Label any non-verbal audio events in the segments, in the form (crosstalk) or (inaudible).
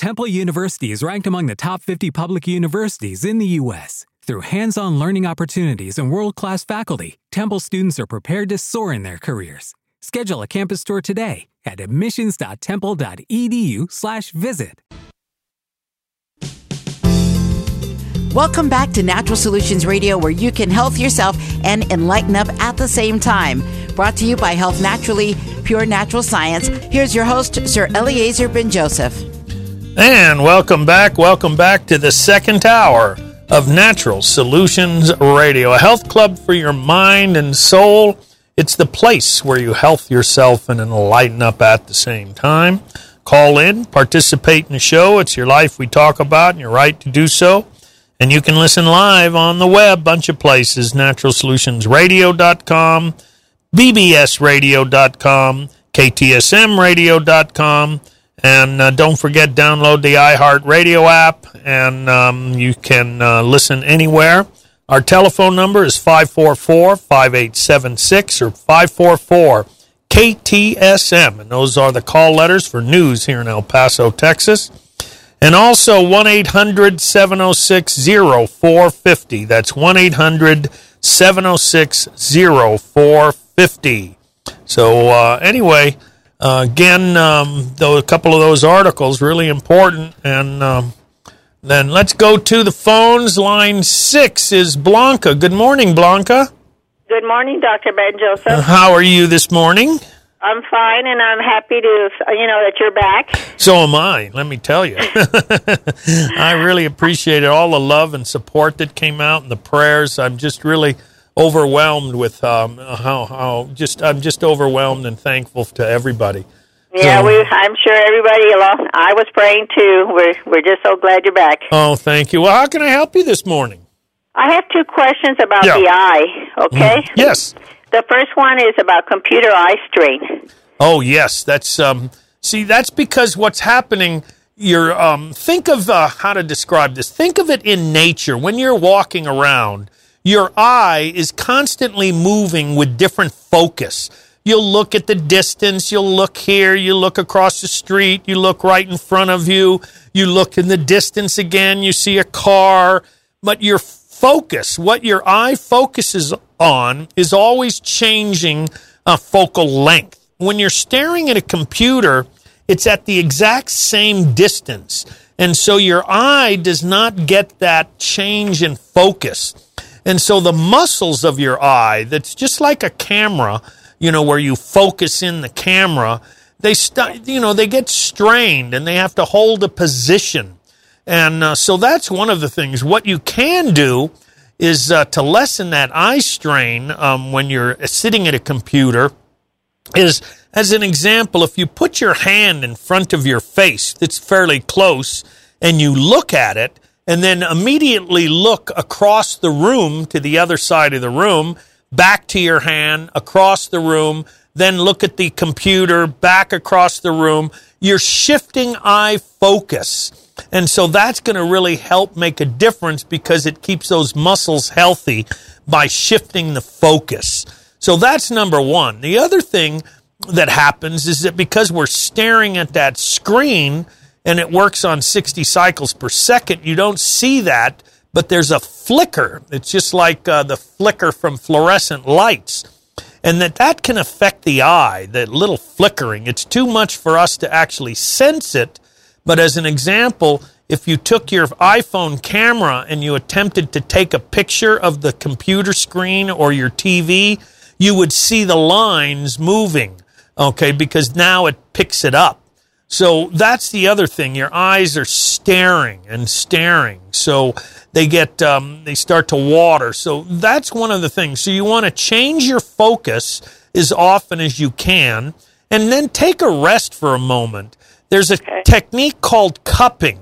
Temple University is ranked among the top 50 public universities in the U.S. Through hands on learning opportunities and world class faculty, Temple students are prepared to soar in their careers. Schedule a campus tour today at admissions.temple.edu/slash visit. Welcome back to Natural Solutions Radio, where you can health yourself and enlighten up at the same time. Brought to you by Health Naturally, Pure Natural Science. Here's your host, Sir Eliezer Ben Joseph. And welcome back. Welcome back to the second hour of Natural Solutions Radio, a health club for your mind and soul. It's the place where you health yourself and enlighten up at the same time. Call in, participate in the show. It's your life we talk about, and your right to do so. And you can listen live on the web, bunch of places, naturalsolutionsradio.com, bbsradio.com, ktsmradio.com, and uh, don't forget, download the iHeartRadio app, and um, you can uh, listen anywhere. Our telephone number is 544 5876 or 544 KTSM, and those are the call letters for news here in El Paso, Texas. And also 1 800 706 0450. That's 1 800 706 0450. So, uh, anyway, uh, again, um, though a couple of those articles really important. And um, then let's go to the phones. Line six is Blanca. Good morning, Blanca. Good morning, Dr. Ben Joseph. Uh, how are you this morning? I'm fine, and I'm happy to, you know, that you're back. So am I, let me tell you. (laughs) I really appreciated all the love and support that came out and the prayers. I'm just really overwhelmed with um, how, how just, I'm just overwhelmed and thankful to everybody. Yeah, So- we. I'm sure everybody along. I was praying too. We're we're just so glad you're back. Oh, thank you. Well, how can I help you this morning? I have two questions about Yeah. the eye. Okay. Yes. The first one is about computer eye strain. Oh yes, that's um. See, that's because what's happening. You're um. Think of uh, how to describe this. Think of it in nature when you're walking around. Your eye is constantly moving with different focus. You'll look at the distance. You'll look here. You look across the street. You look right in front of you. You look in the distance again. You see a car. But your focus, what your eye focuses on, is always changing uh, focal length. When you're staring at a computer, it's at the exact same distance. And so your eye does not get that change in focus. And so the muscles of your eye, that's just like a camera, you know, where you focus in the camera, they st- you know, they get strained and they have to hold a position. And uh, so that's one of the things. What you can do is uh, to lessen that eye strain um, when you're sitting at a computer is as an example, if you put your hand in front of your face that's fairly close and you look at it and then immediately look across the room to the other side of the room, back to your hand, across the room, then look at the computer, back across the room, you're shifting eye focus. And so that's going to really help make a difference because it keeps those muscles healthy by shifting the focus. So that's number one. The other thing that happens is that because we're staring at that screen and it works on 60 cycles per second, you don't see that, but there's a flicker. It's just like uh, the flicker from fluorescent lights. And that that can affect the eye, that little flickering. It's too much for us to actually sense it. But as an example, if you took your iPhone camera and you attempted to take a picture of the computer screen or your TV, you would see the lines moving, okay, because now it picks it up. So that's the other thing. Your eyes are staring and staring. So they get, um, they start to water. So that's one of the things. So you want to change your focus as often as you can and then take a rest for a moment. There's a technique called cupping.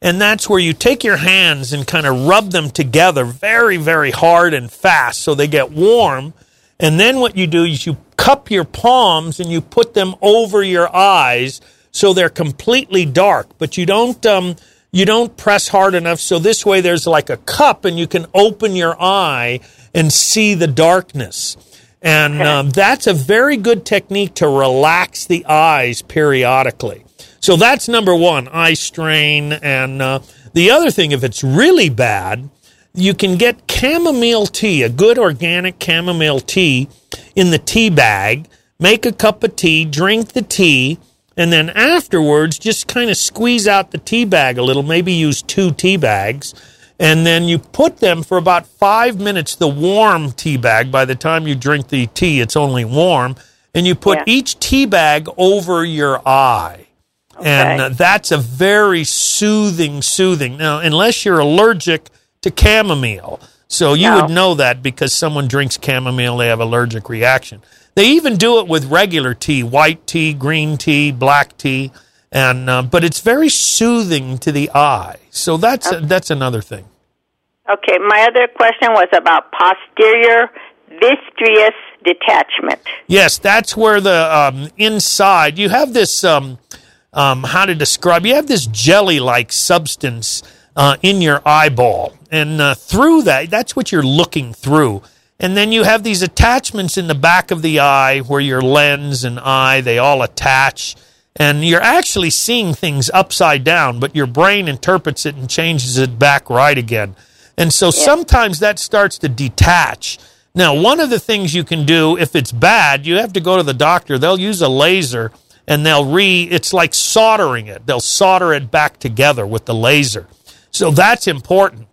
And that's where you take your hands and kind of rub them together very, very hard and fast so they get warm. And then what you do is you cup your palms and you put them over your eyes so they're completely dark, but you don't um, you don't press hard enough. So this way, there's like a cup, and you can open your eye and see the darkness. And um, that's a very good technique to relax the eyes periodically. So that's number one, eye strain. And uh, the other thing, if it's really bad, you can get chamomile tea, a good organic chamomile tea, in the tea bag. Make a cup of tea, drink the tea, and then afterwards, just kind of squeeze out the tea bag a little. Maybe use two tea bags and then you put them for about five minutes, the warm tea bag. By the time you drink the tea, it's only warm. And you put Yeah. each tea bag over your eye. And uh, that's a very soothing, soothing. Now, unless you're allergic to chamomile. So you No. would know that because someone drinks chamomile, they have allergic reaction. They even do it with regular tea, white tea, green tea, black tea, and uh, but it's very soothing to the eye. So that's that's another thing. Okay, my other question was about posterior vitreous detachment. Yes, that's where the um, inside you have this. Um, um, how to describe? You have this jelly-like substance uh, in your eyeball, and uh, through that, that's what you're looking through. And then you have these attachments in the back of the eye, where your lens and eye they all attach, and you're actually seeing things upside down, but your brain interprets it and changes it back right again. And so sometimes that starts to detach. Now, one of the things you can do if it's bad, you have to go to the doctor. They'll use a laser and they'll re, it's like soldering it. They'll solder it back together with the laser. So that's important.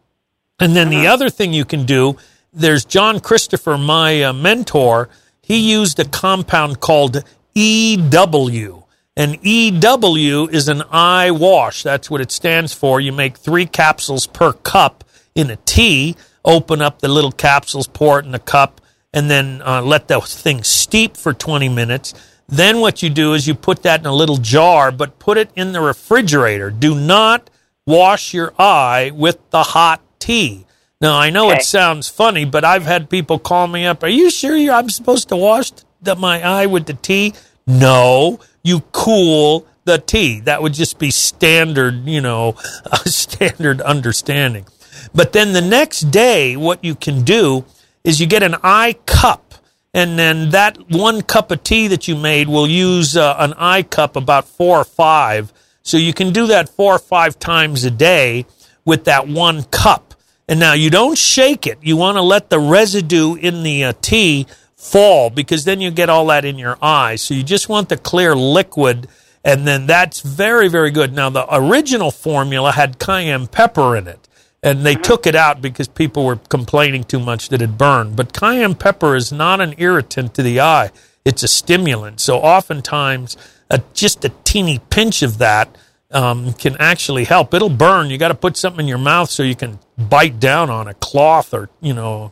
And then the uh-huh. other thing you can do, there's John Christopher, my uh, mentor. He used a compound called EW. And EW is an eye wash. That's what it stands for. You make three capsules per cup in a tea, open up the little capsules, pour it in the cup, and then uh, let the thing steep for 20 minutes. Then what you do is you put that in a little jar, but put it in the refrigerator. Do not wash your eye with the hot tea. Now I know Okay. it sounds funny, but I've had people call me up. Are you sure you're, I'm supposed to wash the, my eye with the tea? No, you cool the tea. That would just be standard, you know, (laughs) a standard understanding. But then the next day, what you can do is you get an eye cup, and then that one cup of tea that you made will use uh, an eye cup about four or five. So you can do that four or five times a day with that one cup. And now you don't shake it. You want to let the residue in the uh, tea fall because then you get all that in your eye. So you just want the clear liquid and then that's very, very good. Now the original formula had cayenne pepper in it and they took it out because people were complaining too much that it burned. But cayenne pepper is not an irritant to the eye; it's a stimulant. So oftentimes, a, just a teeny pinch of that um, can actually help. It'll burn. You got to put something in your mouth so you can bite down on a cloth or you know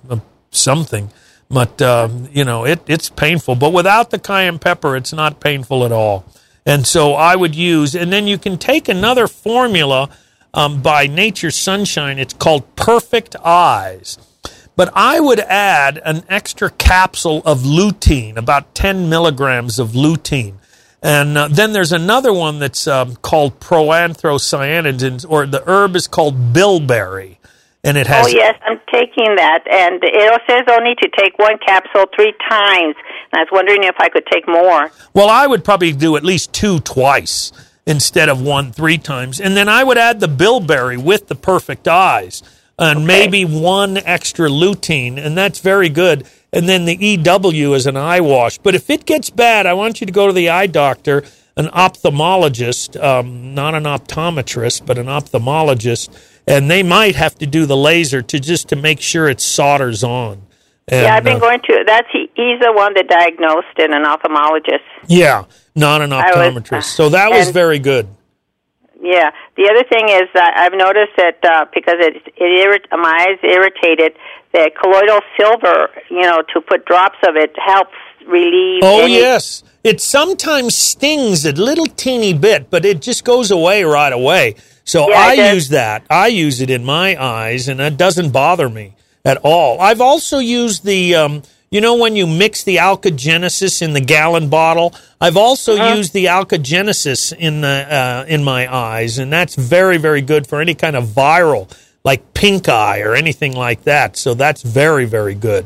something. But um, you know it, it's painful. But without the cayenne pepper, it's not painful at all. And so I would use, and then you can take another formula um, by Nature Sunshine. It's called Perfect Eyes. But I would add an extra capsule of lutein, about 10 milligrams of lutein. And uh, then there's another one that's um, called proanthocyanidins, or the herb is called bilberry. And it has Oh yes, I'm taking that, and it says only to take one capsule three times. And I was wondering if I could take more. Well, I would probably do at least two twice instead of one three times. And then I would add the bilberry with the perfect eyes and maybe one extra lutein, and that's very good. And then the EW is an eye wash. But if it gets bad, I want you to go to the eye doctor, an ophthalmologist, um, not an optometrist, but an ophthalmologist, and they might have to do the laser to just to make sure it solders on. And, yeah, I've been uh, going to. That's he, he's the one that diagnosed and an ophthalmologist. Yeah, not an I was- optometrist. so that was and- very good. Yeah. The other thing is that I've noticed that uh, because it it irrit- my eyes irritated, that colloidal silver, you know, to put drops of it helps relieve. Oh any- yes, it sometimes stings a little teeny bit, but it just goes away right away. So Yeah, I use that. I use it in my eyes, and it doesn't bother me at all. I've also used the, um, you know, when you mix the Alka-Genesis in the gallon bottle. I've also Uh-huh. used the Alka-Genesis in the uh, in my eyes, and that's very very good for any kind of viral like pink eye or anything like that. So that's very very good.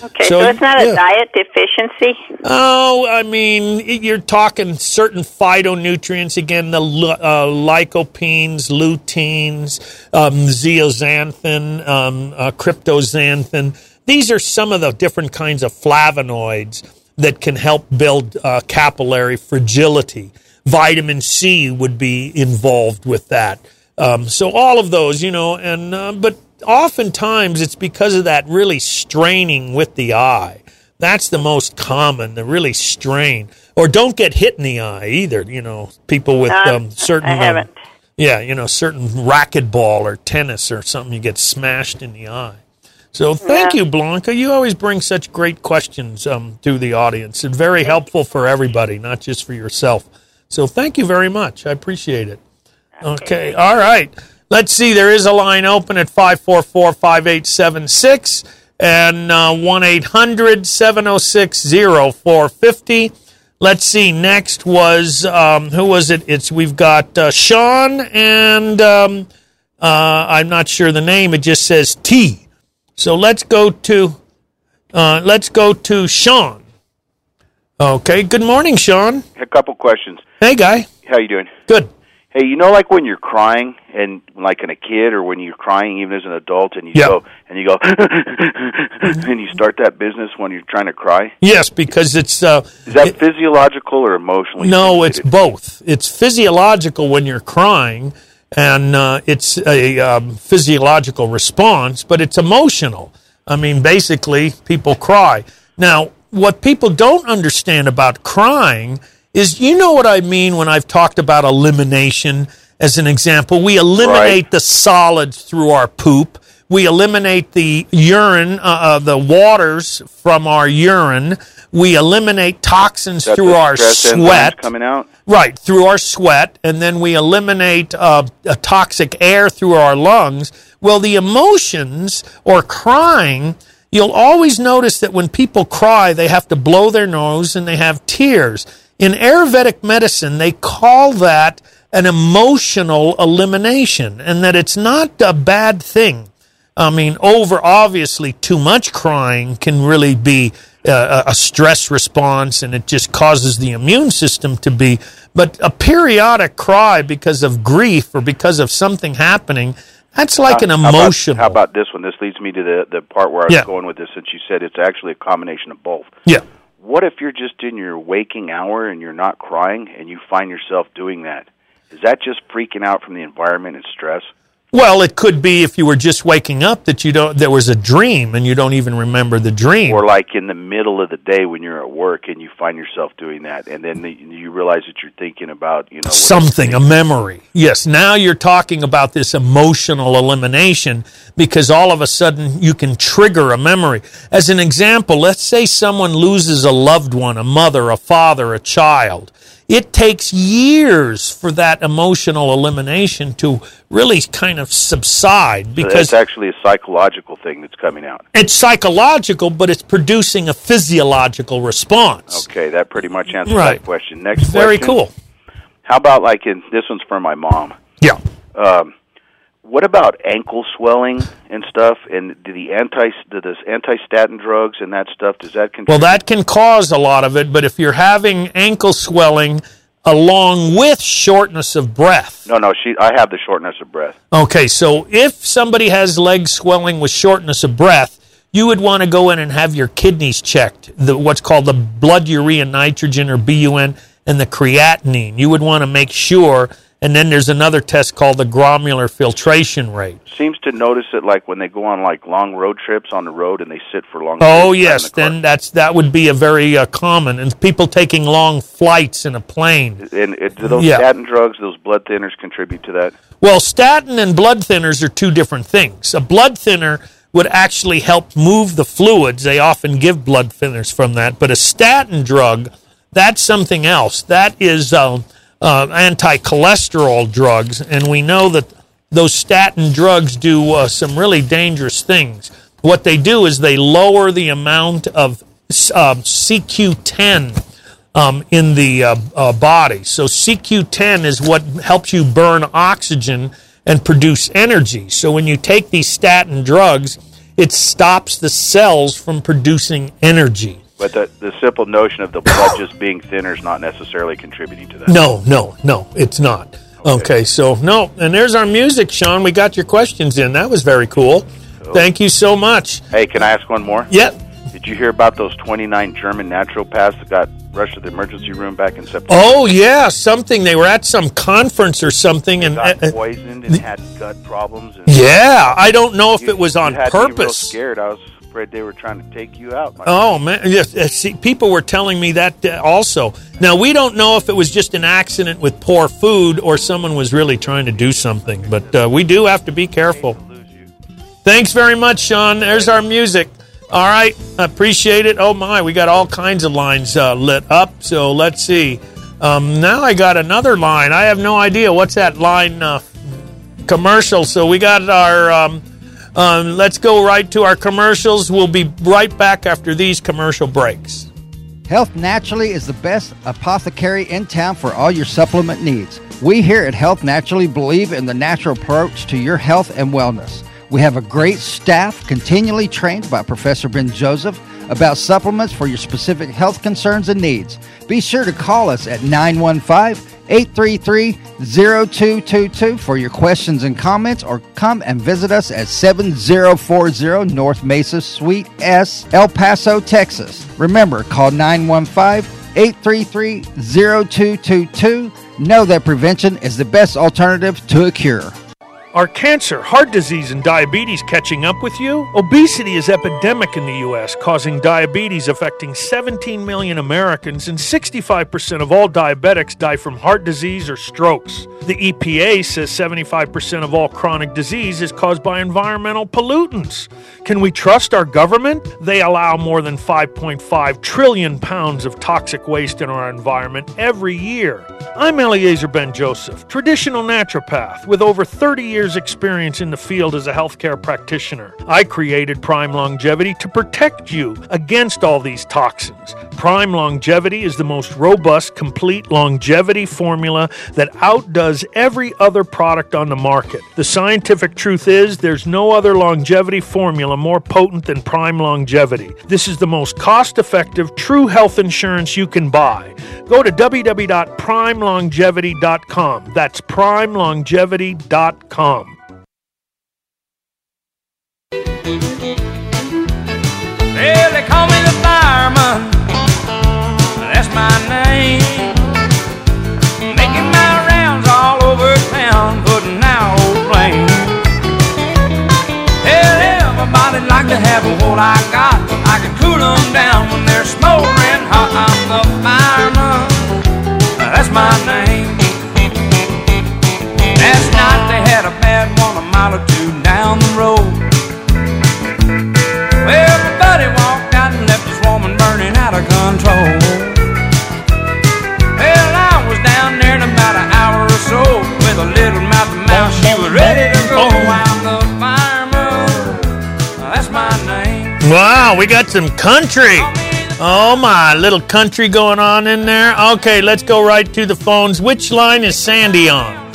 Okay, so, it's not a diet deficiency. Oh, I mean, you're talking certain phytonutrients again, the uh, lycopenes, luteins, um, zeaxanthin, um, uh, cryptoxanthin. These are some of the different kinds of flavonoids that can help build uh, capillary fragility. Vitamin C would be involved with that. Um, so all of those, you know, and uh, but oftentimes it's because of that really straining with the eye. That's the most common, the really strain. Or don't get hit in the eye either. You know, people with Uh, um, certain, I um, haven't. yeah, you know, certain racquetball or tennis or something, you get smashed in the eye. So thank Yeah. you, Blanca. You always bring such great questions um, to the audience and very helpful for everybody, not just for yourself. So thank you very much. I appreciate it. Okay. All right. Let's see. There is a line open at 544 5876 and uh, 1 800 706 0450. Let's see. Next was, um, who was it? It's We've got uh, Sean and um, uh, I'm not sure the name. It just says T. So let's go to uh, let's go to Sean. Okay. Good morning, Sean. A couple questions. Hey, guy. How you doing? Good. Hey, you know, like when you're crying, and like in a kid, or when you're crying even as an adult, and you Yeah. go and you go, (laughs) and you start that business when you're trying to cry. Yes, because it's uh, Is that it- physiological or emotionally? no, it's both. It's physiological when you're crying, and uh, it's a um, physiological response, but it's emotional. I mean, basically, people cry. Now, what people don't understand about crying is, you know what I mean when I've talked about elimination. As an example, we eliminate Right. the solids through our poop. We eliminate the urine, uh, uh, the waters from our urine. We eliminate toxins That's through our sweat. coming out. Right, through our sweat, and then we eliminate uh, a toxic air through our lungs. Well, the emotions or crying, you'll always notice that when people cry, they have to blow their nose and they have tears. In Ayurvedic medicine, they call that an emotional elimination, and that it's not a bad thing. I mean, over obviously too much crying can really be uh, a stress response and it just causes the immune system to be. But a periodic cry because of grief or because of something happening, that's like an How about- emotional. How about, this one? This leads me to the the part where I was Yeah. going with this, since you said it's actually a combination of both. yeah. What if you're just in your waking hour and you're not crying, and you find yourself doing that? Is that just freaking out from the environment and stress? Well, it could be if you were just waking up that you don't. There was a dream and you don't even remember the dream. or like in the middle of the day when you're at work and you find yourself doing that and then the, you realize that you're thinking about you know something, a memory. Yes, now you're talking about this emotional elimination because all of a sudden you can trigger a memory. As an example, let's say someone loses a loved one, a mother, a father, a child. It takes years for that emotional elimination to really kind of subside because it's actually a psychological thing that's coming out it's psychological, but it's producing a physiological response. okay that pretty much answers Right. that question next Very question. cool. how about like in this one's for my mom Yeah. um what about ankle swelling and stuff and do the anti do this anti-statin drugs and that stuff does that contribute Well, that can cause a lot of it, but if you're having ankle swelling along with shortness of breath. no no she i have the shortness of breath Okay, so if somebody has leg swelling with shortness of breath, you would want to go in and have your kidneys checked, the, what's called the blood urea nitrogen or BUN and the creatinine. You would want to make sure, and then there's another test called the glomerular filtration rate. seems to notice it like when they go on like long road trips on the road and they sit for long Oh periods of time in yes, the then that's that would be a very uh, common, and people taking long flights in a plane. And do those Yeah. statin drugs, those blood thinners, contribute to that? Well, statin and blood thinners are two different things. A blood thinner would actually help move the fluids. They often give blood thinners from that. But a statin drug, that's something else. That is uh, uh, anti cholesterol drugs. And we know that those statin drugs do uh, some really dangerous things. What they do is they lower the amount of uh, CQ10 um, in the uh, uh, body. So CQ10 is what helps you burn oxygen and produce energy. So when you take these statin drugs, it stops the cells from producing energy. But the, the simple notion of the blood just being thinner is not necessarily contributing to that. No, no, no, it's not. Okay. okay, so no, and there's our music, Sean. We got your questions in. That was very cool. Thank you so much. Hey, can I ask one more? Yep. Did you hear about those 29 German naturopaths that got rushed to the emergency room back in September? Oh yeah, something. They were at some conference or something, they and got uh, poisoned and had gut problems. And yeah, I don't know if you, it was on purpose. Scared. I was afraid they were trying to take you out. oh man, yes. Uh, see, people were telling me that uh, also. Now we don't know if it was just an accident with poor food or someone was really trying to do something, but uh, we do have to be careful. Thanks very much, Sean. There's our music. All right, appreciate it. Oh my, we got all kinds of lines uh, lit up. So let's see. Um, now I got another line. I have no idea what's that line uh, commercial. So we got our. Um, um, let's go right to our commercials. We'll be right back after these commercial breaks. Health Naturally is the best apothecary in town for all your supplement needs. We here at Health Naturally believe in the natural approach to your health and wellness. We have a great staff continually trained by Professor Ben Joseph about supplements for your specific health concerns and needs. Be sure to call us at 915 833 0222 for your questions and comments or come and visit us at 7040 North Mesa Suite S, El Paso, Texas. Remember, call 915 833 0222. Know that prevention is the best alternative to a cure. Are cancer, heart disease, and diabetes catching up with you? Obesity is epidemic in the U.S., causing diabetes affecting 17 million Americans, and 65% of all diabetics die from heart disease or strokes. The EPA says 75% of all chronic disease is caused by environmental pollutants. Can we trust our government? They allow more than 5.5 trillion pounds of toxic waste in our environment every year. I'm Eliezer Ben Joseph, traditional naturopath with over 30 years years' experience in the field as a healthcare practitioner. I created Prime Longevity to protect you against all these toxins. Prime Longevity is the most robust, complete longevity formula that outdoes every other product on the market. The scientific truth is there's no other longevity formula more potent than Prime Longevity. This is the most cost effective, true health insurance you can buy. Go to www.primelongevity.com. That's primelongevity.com. call me the fireman. That's my name. Making my rounds all over town, putting out old flames. Hell, everybody like to have what I got. I can down when they're smoldering hot. I'm the fireman. That's my name. Last night they had a bad one a mile or two down the road. Of control. Well, I was down there in about an hour or so with a little mouth to mouth. She was ready to go. I'm the fireman. That's my name. Wow, we got some country. Oh my, little country going on in there. Okay, let's go right to the phones. Which line is Sandy on?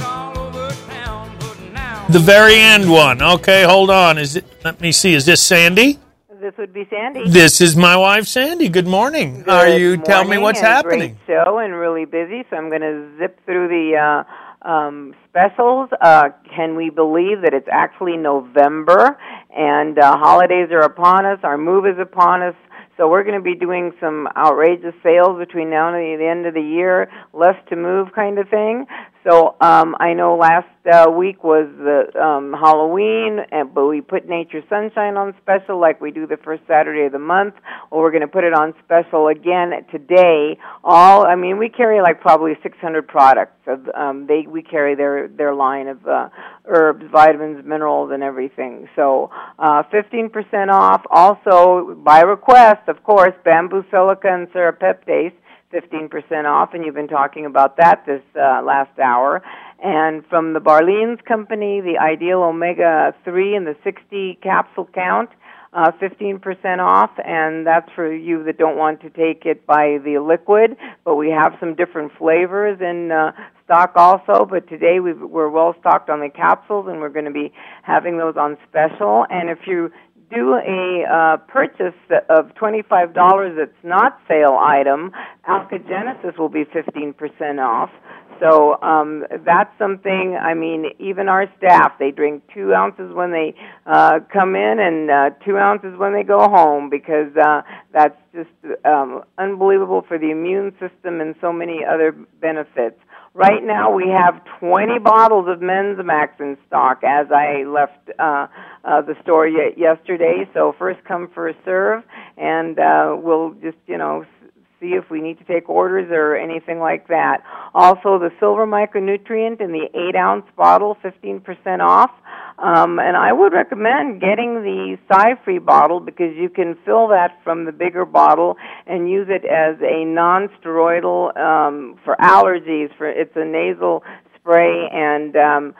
The very end one. Okay, hold on. Is it? Let me see. Is this Sandy? This would be Sandy. This is my wife, Sandy. Good morning. Good Are you? morning Tell me what's happening. Great show and really busy, so I'm going to zip through the uh, um, specials. Uh, can we believe that it's actually November and uh, holidays are upon us? Our move is upon us. So we're going to be doing some outrageous sales between now and the end of the year, less to move kind of thing. So um, I know last uh, week was the um, Halloween, and, but we put Nature Sunshine on special like we do the first Saturday of the month. Well, we're going to put it on special again today. All I mean, we carry like probably 600 products. Of, um, they we carry their their line of uh, herbs, vitamins, minerals, and everything. So uh, 15% off. Also by request, of course, bamboo silica and serapeptase 15% off, and you've been talking about that this uh, last hour. And from the Barleans Company, the Ideal Omega 3 and the 60 capsule count, uh, 15% off, and that's for you that don't want to take it by the liquid. But we have some different flavors in uh, stock also. But today we are well stocked on the capsules, and we're going to be having those on special. And if you do a uh, purchase of $25 that's not sale item, Alkagenesis will be 15% off. So um, that's something. I mean, even our staff they drink two ounces when they uh, come in and uh, two ounces when they go home because uh, that's just um, unbelievable for the immune system and so many other benefits. Right now, we have 20 bottles of Men's Max in stock as I left uh, uh, the store y- yesterday. So first come, first serve, and uh, we'll just you know see if we need to take orders or anything like that. Also, the silver micronutrient in the eight ounce bottle, 15% off. Um, and I would recommend getting the side Free bottle because you can fill that from the bigger bottle and use it as a non-steroidal um, for allergies. For it's a nasal spray and um,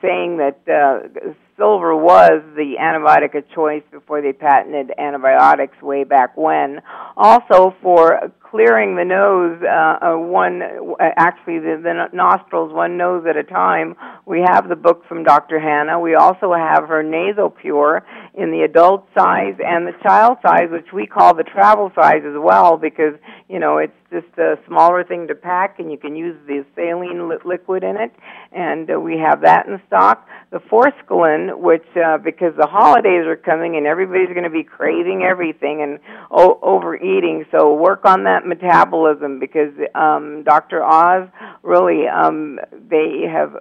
saying that uh, silver was the antibiotic of choice before they patented antibiotics way back when. Also, for clearing the nose, uh, uh, one actually the, the nostrils, one nose at a time. We have the book from Dr. Hana. We also have her Nasopure in the adult size and the child size, which we call the travel size as well, because you know it's just a smaller thing to pack, and you can use the saline li- liquid in it. And uh, we have that in stock. The Forskolin, which uh, because the holidays are coming and everybody's going to be craving everything and o- overeating, so work on that metabolism because um, Dr. Oz really um, they have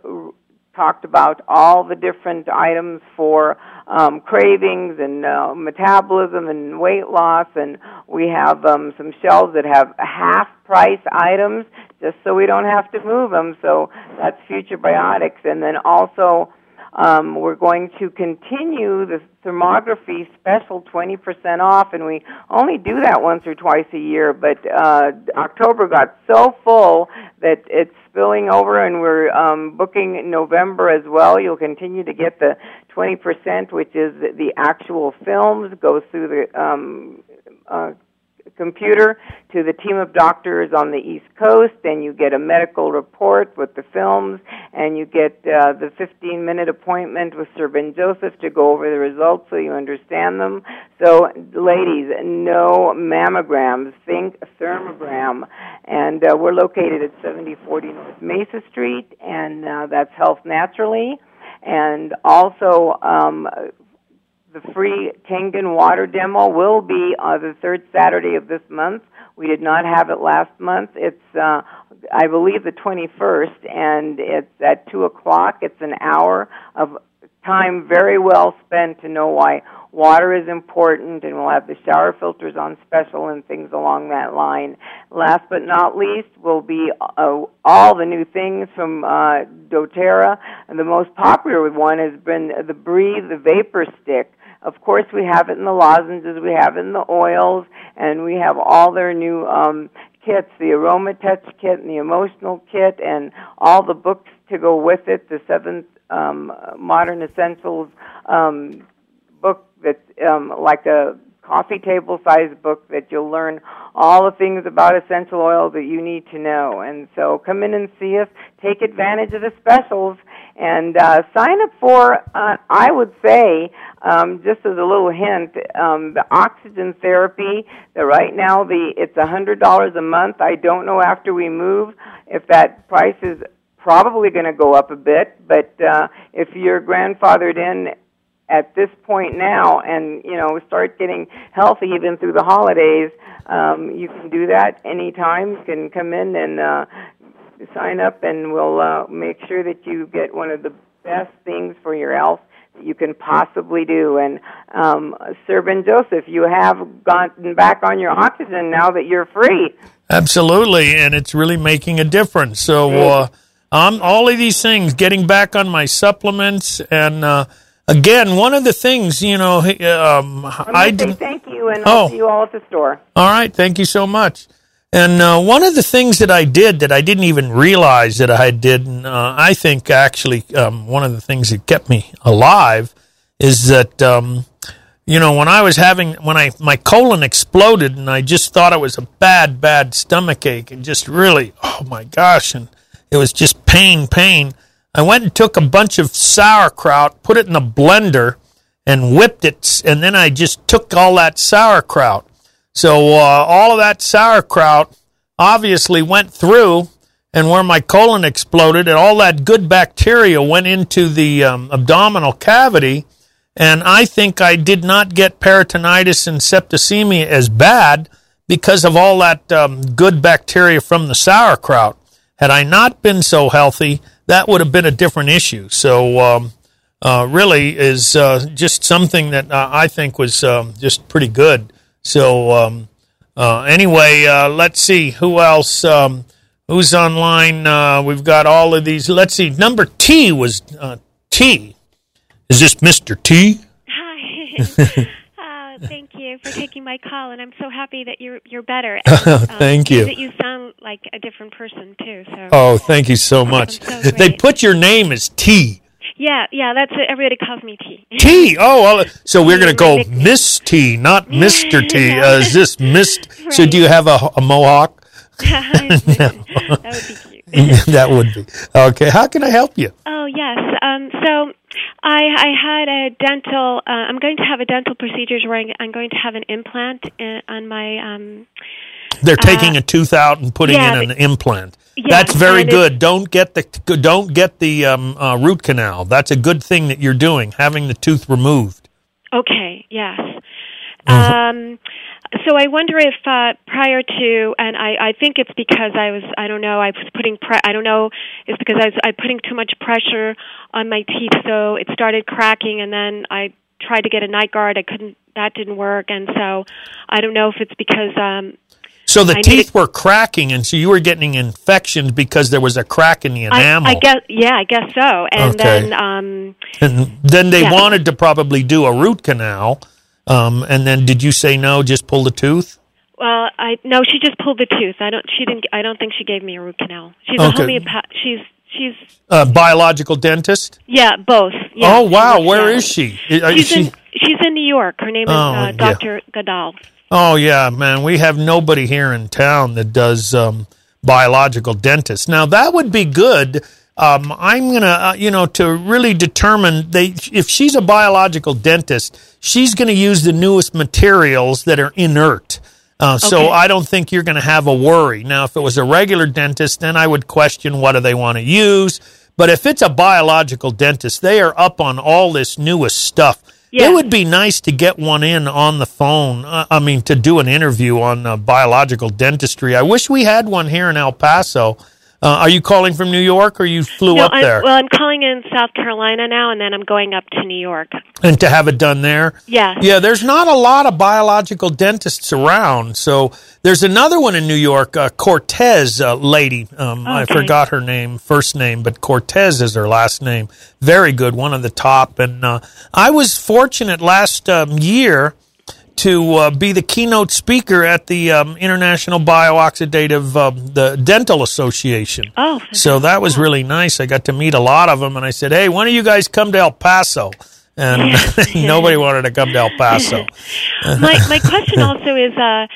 talked about all the different items for um, cravings and uh, metabolism and weight loss, and we have um, some shelves that have half price items just so we don't have to move them. So that's Futurebiotics, and then also um, we're going to continue the thermography special 20% off, and we only do that once or twice a year. But uh, October got so full that it's spilling over, and we're um, booking November as well. You'll continue to get the 20%, which is the actual films, goes through the um, uh, computer to the team of doctors on the East Coast, and you get a medical report with the films, and you get uh, the 15 minute appointment with Sir Ben Joseph to go over the results so you understand them. So, ladies, no mammograms, think thermogram. And uh, we're located at 7040 North Mesa Street, and uh, that's Health Naturally. And also, um, the free Kangen water demo will be uh, the third Saturday of this month. We did not have it last month. It's, uh, I believe, the 21st, and it's at 2 o'clock. It's an hour of time very well spent to know why water is important, and we'll have the shower filters on special and things along that line. Last but not least will be uh, all the new things from uh, doTERRA, and the most popular one has been the Breathe the Vapor Stick of course, we have it in the lozenges, we have it in the oils, and we have all their new um, kits, the Aroma Touch kit and the Emotional kit, and all the books to go with it, the seventh um, Modern Essentials um, book that's um, like a coffee table size book that you'll learn all the things about essential oils that you need to know. And so come in and see us, take advantage of the specials, and uh, sign up for, uh, I would say, um, just as a little hint, um, the oxygen therapy. The right now the it's a hundred dollars a month. I don't know after we move if that price is probably going to go up a bit, but uh, if you're grandfathered in at this point now and you know start getting healthy even through the holidays um you can do that anytime you can come in and uh sign up and we'll uh, make sure that you get one of the best things for your health that you can possibly do. And um, Sir Ben Joseph, you have gotten back on your oxygen now that you're free. Absolutely, and it's really making a difference. So, uh, I'm all of these things, getting back on my supplements, and uh, again, one of the things, you know, um, I say thank you, and I'll oh. see you all at the store. All right, thank you so much. And uh, one of the things that I did that I didn't even realize that I did, and uh, I think actually um, one of the things that kept me alive is that um, you know when I was having when I my colon exploded and I just thought it was a bad bad stomach ache and just really oh my gosh and it was just pain pain. I went and took a bunch of sauerkraut, put it in a blender, and whipped it, and then I just took all that sauerkraut. So uh, all of that sauerkraut obviously went through, and where my colon exploded, and all that good bacteria went into the um, abdominal cavity. And I think I did not get peritonitis and septicemia as bad because of all that um, good bacteria from the sauerkraut. Had I not been so healthy, that would have been a different issue. So, um, uh, really, is uh, just something that uh, I think was um, just pretty good. So, um, uh, anyway, uh, let's see who else. Um, who's online? Uh, we've got all of these. Let's see. Number T was uh, T. Is this Mr. T? Hi. (laughs) uh, thank for taking my call, and I'm so happy that you're you're better. (laughs) And, um, Thank you. That you sound like a different person too. So. Oh, thank you so much. so they put your name as T. Yeah, yeah. That's it. Everybody calls me T. T. Oh, well, so we're going to go. Miss T, not Mr. T. Uh, is this Miss? So do you have a, a mohawk? (laughs) (laughs) that would be cute. that would be okay. How can I help you? Oh yes. Um, so I I had a dental. Uh, I'm going to have a dental procedure where I'm, I'm going to have an implant in, on my. Um, They're taking a tooth out and putting yeah, in an implant. That's very good. Don't get the don't get the um, uh, root canal. That's a good thing that you're doing, having the tooth removed. Okay. Yes. Uh-huh. Um, so I wonder if uh, prior to, and I, I think it's because I was, I don't know, I was putting, pre- I don't know, it's because I was I putting too much pressure on my teeth, so it started cracking, and then I tried to get a night guard, I couldn't, that didn't work, and so I don't know if it's because, um, So the I teeth needed- were cracking, and so you were getting infections because there was a crack in the I, enamel. I guess, yeah, I guess so, and Okay. then, um, And then they Yeah. wanted to probably do a root canal. Um, and then did you say no? Just pull the tooth? well, I no, she just pulled the tooth. I don't, she didn't, I don't think she gave me a root canal. She's a homeopath. She's, she's A biological dentist? Yeah, both. Yeah, oh, wow. Where yeah. is she? Is She's she? in she's in New York. Her name is Oh, uh, yeah. Doctor Gadal. Oh, yeah, man. We have nobody here in town that does um, biological dentists. Now, that would be good. Um, I'm going to, uh, you know, to really determine they, if she's a biological dentist, she's going to use the newest materials that are inert. Uh, so I don't think you're going to have a worry. Now, if it was a regular dentist, then I would question what do they want to use. But if it's a biological dentist, they are up on all this newest stuff. Yeah. It would be nice to get one in on the phone. Uh, I mean, to do an interview on uh, biological dentistry. I wish we had one here in El Paso. Uh, are you calling from New York, or you flew No, up I'm, there well, I'm calling in South Carolina now, and then I'm going up to New York. and to have it done there? Yes. Yeah, there's not a lot of biological dentists around. So there's another one in New York, uh, Cortez uh, lady. Um, I forgot her name, first name, but Cortez is her last name. Very good, one of the top. And uh, I was fortunate last um, year to uh, be the keynote speaker at the um, International Biooxidative um, the Dental Association. Oh, so that was really nice. I got to meet a lot of them, and I said, "Hey, when do you guys come to El Paso?" And (laughs) (laughs) nobody wanted to come to El Paso. (laughs) my my question also is, uh,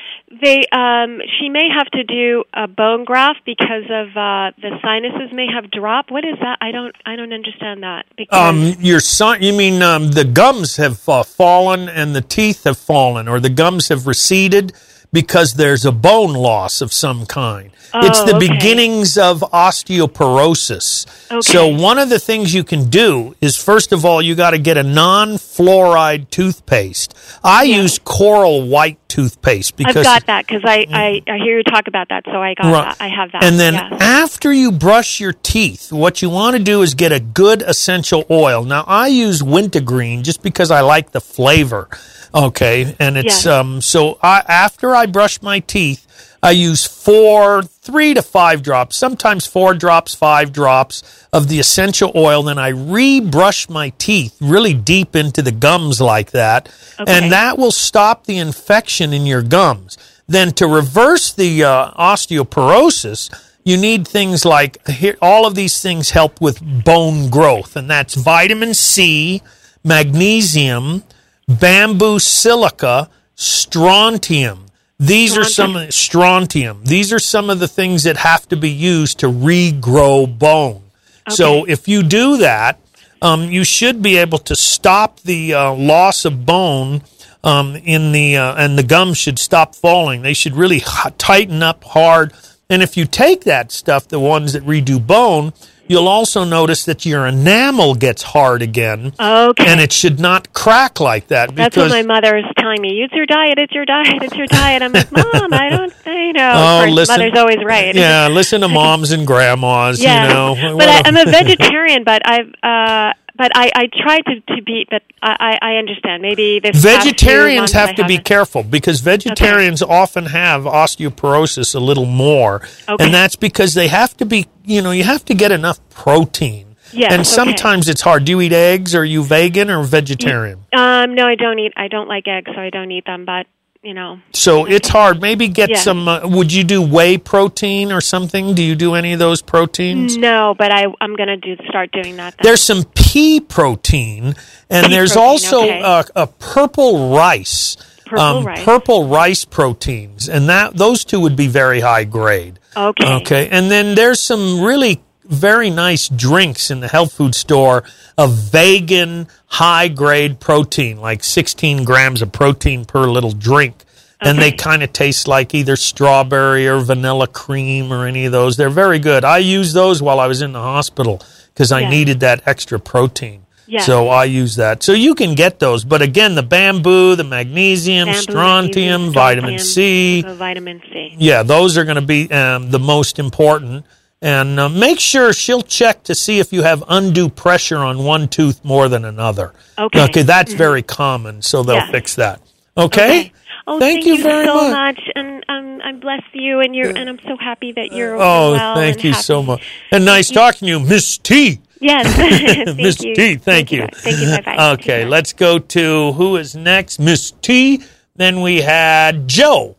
they um, she may have to do a bone graft because of uh, the sinuses may have dropped. What is that? I don't I don't understand that. Because Um, your son, you mean um, the gums have uh, fallen and the teeth have fallen, or the gums have receded because there's a bone loss of some kind. it's Oh, the okay. beginnings of osteoporosis. Okay. So one of the things you can do is first of all you got to get a non-fluoride toothpaste. I use coral white toothpaste because I've got that because I, I mm. I hear you talk about that, so I got Right. that. I have that. And then yes. after you brush your teeth, what you want to do is get a good essential oil. Now I use wintergreen just because I like the flavor. Okay, and it's Yes. um so I after I brush my teeth, I use four, three to five drops, sometimes four drops, five drops of the essential oil. Then I re-brush my teeth really deep into the gums like that, Okay. and that will stop the infection in your gums. Then to reverse the uh, osteoporosis, you need things like here, all of these things help with bone growth, and that's vitamin C, magnesium, bamboo silica, strontium. These are some strontium. These are some of the things that have to be used to regrow bone. So if you do that, um, you should be able to stop the uh, loss of bone um, in the uh, and the gums should stop falling. They should really h- tighten up hard. And if you take that stuff, the ones that redo bone, you'll also notice that your enamel gets hard again. Okay. And it should not crack like that That's what my mother is telling me. It's your diet. It's your diet. It's your diet. I'm like, Mom, I don't. I know. Oh, course, listen- mother's always right. yeah, listen to moms and grandmas. yeah. You know, but I, a- I'm a vegetarian. But I've. uh but I, I try to, to be, but I, I understand. Maybe this Vegetarians have to be careful because vegetarians often have osteoporosis a little more, Okay. and that's because they have to be. You know, you have to get enough protein. Yes, and okay. sometimes it's hard. Do you eat eggs? Are you vegan or vegetarian? Um, no, I don't eat. I don't like eggs, so I don't eat them. But you know, So it's hard. Maybe get Yeah. some. Uh, would you do whey protein or something? Do you do any of those proteins? no. But I I'm gonna do start doing that. Then. There's some pea protein, and Pea there's protein, also okay. uh, a purple rice. Purple um, rice. purple rice proteins, and that those two would be very high grade. Okay. Okay, and then there's some really very nice drinks in the health food store of vegan high grade protein, like 16 grams of protein per little drink. And they kind of taste like either strawberry or vanilla cream or any of those. They're very good. I used those while I was in the hospital because I Yeah. needed that extra protein. Yeah. So I use that. So you can get those. But again, the bamboo, the magnesium, Bamboo, strontium, magnesium, vitamin strontium, C, vitamin C. yeah, those are going to be um, the most important. And uh, make sure she'll check to see if you have undue pressure on one tooth more than another. Okay. Okay, that's very common, so they'll Yeah. fix that. Okay? Oh, Thank thank, you very so much. and um, I bless you, and you're, and I'm so happy that you're. Oh, well thank you happy. so much. And nice talking to you, Miss T. Yes, (laughs) Miss you. T, thank you. Thank you. Bye bye. Okay, let's go to who is next? Miss T. Then we had Joe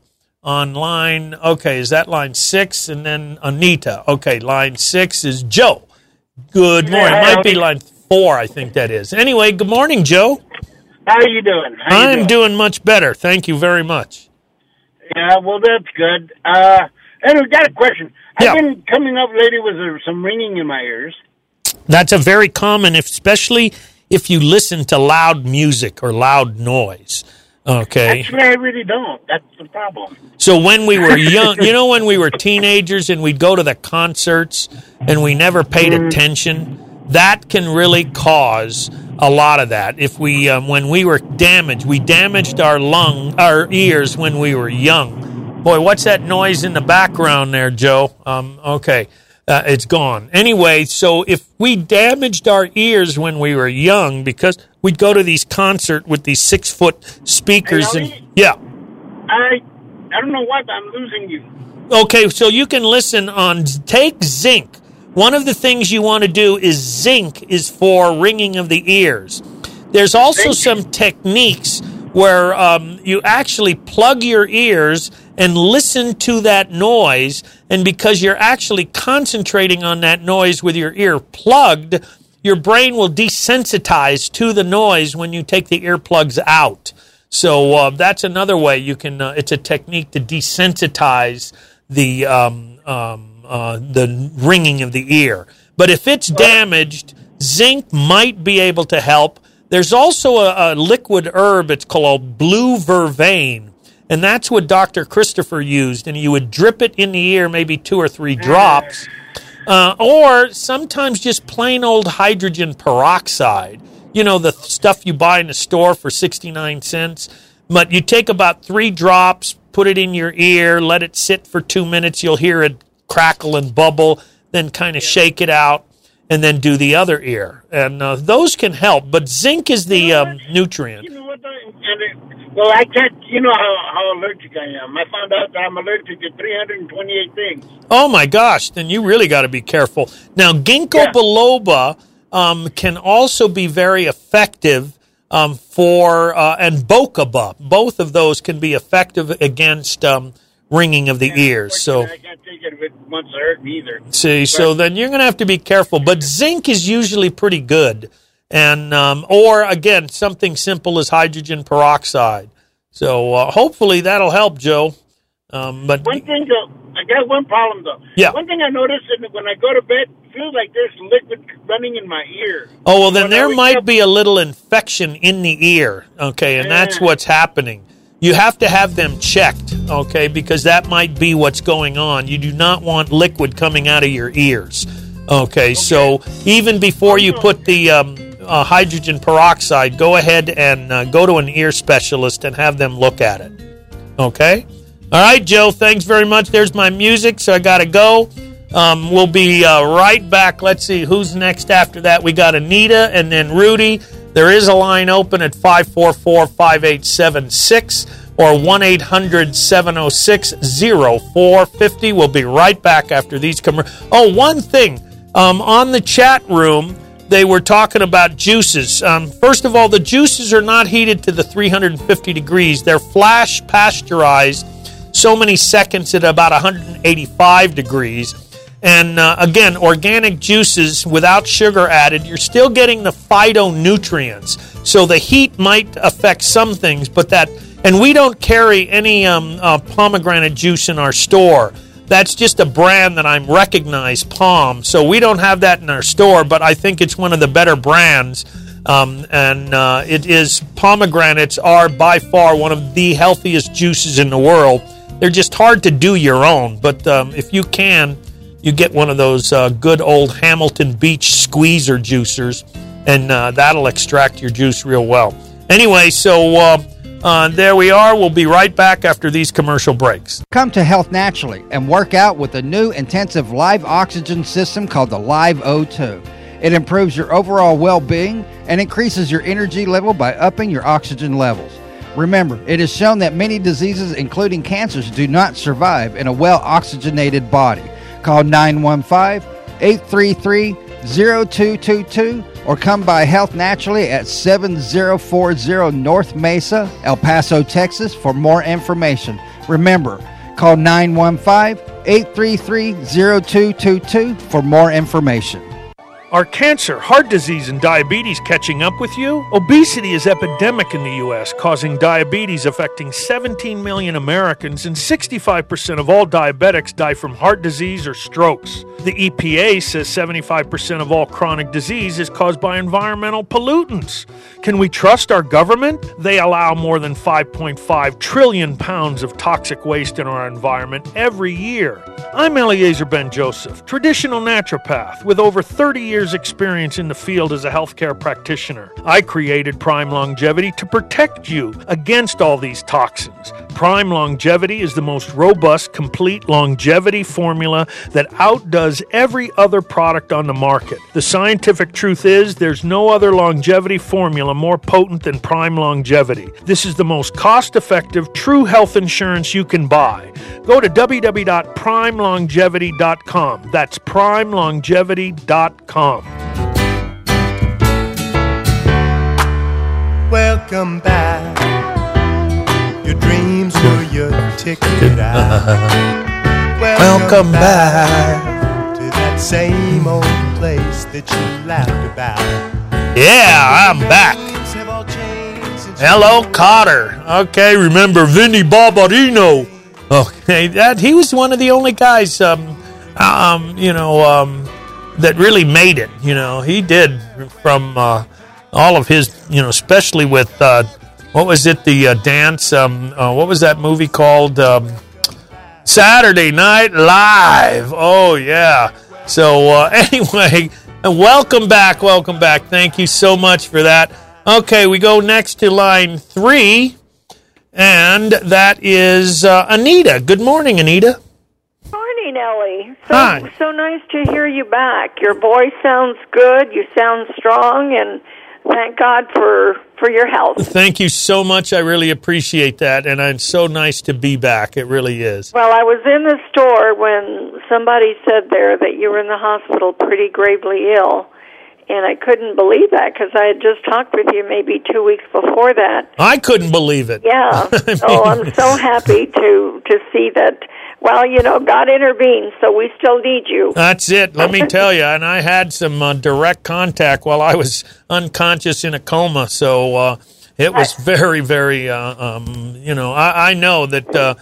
on line. Okay, is that line six? And then Anita. Okay, line six is Joe. Good morning. It might be line four, I think that is. Anyway, good morning, Joe. How are you doing? How you I'm doing much better. Thank you very much. Yeah, well, that's good. Uh, anyway, got a question. Yeah. I've been coming up lately with uh, some ringing in my ears. That's a very common, especially if you listen to loud music or loud noise. Okay. Actually, I really don't. That's the problem. So when we were (laughs) young, you know, when we were teenagers and we'd go to the concerts and we never paid attention, that can really cause a lot of that. If we, um, when we were damaged, we damaged our lung, our ears when we were young. Boy, what's that noise in the background there, Joe? Um, okay. Uh, it's gone. Anyway, so if we damaged our ears when we were young because we'd go to these concert with these six foot speakers Hey, and yeah. I I don't know why, but I'm losing you. Okay, so you can listen on take zinc. One of the things you want to do is zinc is for ringing of the ears. There's also some techniques where um, you actually plug your ears and listen to that noise, and because you're actually concentrating on that noise with your ear plugged, your brain will desensitize to the noise when you take the earplugs out. So uh, that's another way you can. Uh, it's a technique to desensitize the um, um, uh, the ringing of the ear. But if it's damaged, zinc might be able to help. There's also a, a liquid herb. It's called blue vervain, and that's what Dr. Christopher used. And you would drip it in the ear, maybe two or three drops. Uh, or sometimes just plain old hydrogen peroxide. You know, the stuff you buy in the store for 69 cents. But you take about three drops, put it in your ear, let it sit for two minutes. You'll hear it crackle and bubble, then kind of shake it out, and then do the other ear. And uh, those can help. But zinc is the um, nutrient. You know what? it, well, I can't. You know how, how allergic I am. I found out that I'm allergic to 328 things. Oh my gosh, then you really got to be careful. Now, ginkgo Yeah. biloba um, can also be very effective um, for, uh, and bokaba. Both of those can be effective against um, ringing of the ears. So, I can't take it if it wants to hurt me either. see, so then you're going to have to be careful. But zinc is usually pretty good. And, um, or again, something simple as hydrogen peroxide. So, uh, hopefully that'll help, Joe. Um, but One thing though, I got one problem though. Yeah. One thing I noticed is when I go to bed it feels like there's liquid running in my ear. Oh well, then When there might up- be a little infection in the ear. Okay, and that's what's happening. You have to have them checked. Okay, because that might be what's going on. You do not want liquid coming out of your ears. Okay, so even before you put the um, uh, hydrogen peroxide, go ahead and uh, go to an ear specialist and have them look at it. Okay. All right, Joe. Thanks very much. There's my music, so I got to go. Um, we'll be uh, right back. Let's see who's next after that. We got Anita and then Rudy. There is a line open at 544 5876 or 1 800 706 0450. We'll be right back after these commercials. Oh, one thing um, on the chat room, they were talking about juices. Um, first of all, the juices are not heated to the 350 degrees, they're flash pasteurized so many seconds at about 185 degrees. And uh, again, organic juices without sugar added, you're still getting the phytonutrients. So the heat might affect some things, but that, and we don't carry any um, uh, pomegranate juice in our store. That's just a brand that I'm recognized, Palm. So we don't have that in our store, but I think it's one of the better brands. Um, and uh, it is pomegranates are by far one of the healthiest juices in the world. They're just hard to do your own, but um, if you can, you get one of those uh, good old Hamilton Beach squeezer juicers, and uh, that'll extract your juice real well. Anyway, so uh, uh, there we are. We'll be right back after these commercial breaks. Come to Health Naturally and work out with a new intensive live oxygen system called the Live O2. It improves your overall well being and increases your energy level by upping your oxygen levels. Remember, it is shown that many diseases, including cancers, do not survive in a well oxygenated body. Call 915 833 0222 or come by Health Naturally at 7040 North Mesa, El Paso, Texas for more information. Remember, call 915 833 0222 for more information. Are cancer, heart disease, and diabetes catching up with you? Obesity is epidemic in the U.S., causing diabetes affecting 17 million Americans, and 65% of all diabetics die from heart disease or strokes. The EPA says 75% of all chronic disease is caused by environmental pollutants. Can we trust our government? They allow more than 5.5 trillion pounds of toxic waste in our environment every year. I'm Eliezer Ben Joseph, traditional naturopath with over 30 years' experience in the field as a healthcare practitioner. I created Prime Longevity to protect you against all these toxins. Prime Longevity is the most robust, complete longevity formula that outdoes every other product on the market. The scientific truth is there's no other longevity formula more potent than Prime Longevity. This is the most cost effective, true health insurance you can buy. Go to www.primelongevity.com. That's primelongevity.com. Welcome back. Your dreams were your ticket out. Welcome back. to that same old place that you laughed about. Yeah, I'm back. Things have all changed since Hello, Kotter. Okay, remember Vinny Barbarino. Okay, that he was one of the only guys, um, um, you know, um, that really made it. You know, he did from uh, all of his, you know, especially with uh, what was it, the uh, dance? Um, uh, what was that movie called? Um, Saturday Night Live. Oh yeah. So uh, (laughs) anyway, welcome back, welcome back. Thank you so much for that. Okay, we go next to line three, and that is uh, Anita. Good morning, Anita. Morning, So, Hi. so nice to hear you back. Your voice sounds good. You sound strong, and thank God for for your health. Thank you so much. I really appreciate that, and it's so nice to be back. It really is. Well, I was in the store when somebody said there that you were in the hospital pretty gravely ill, and I couldn't believe that because I had just talked with you maybe two weeks before that. I couldn't believe it. Yeah. (laughs) I oh, so mean- I'm so happy to to see that. Well, you know, God intervened, so we still need you. That's it. Let me (laughs) tell you. And I had some uh, direct contact while I was unconscious in a coma. So uh, it was very, very, uh, um, you know, I, I know that uh,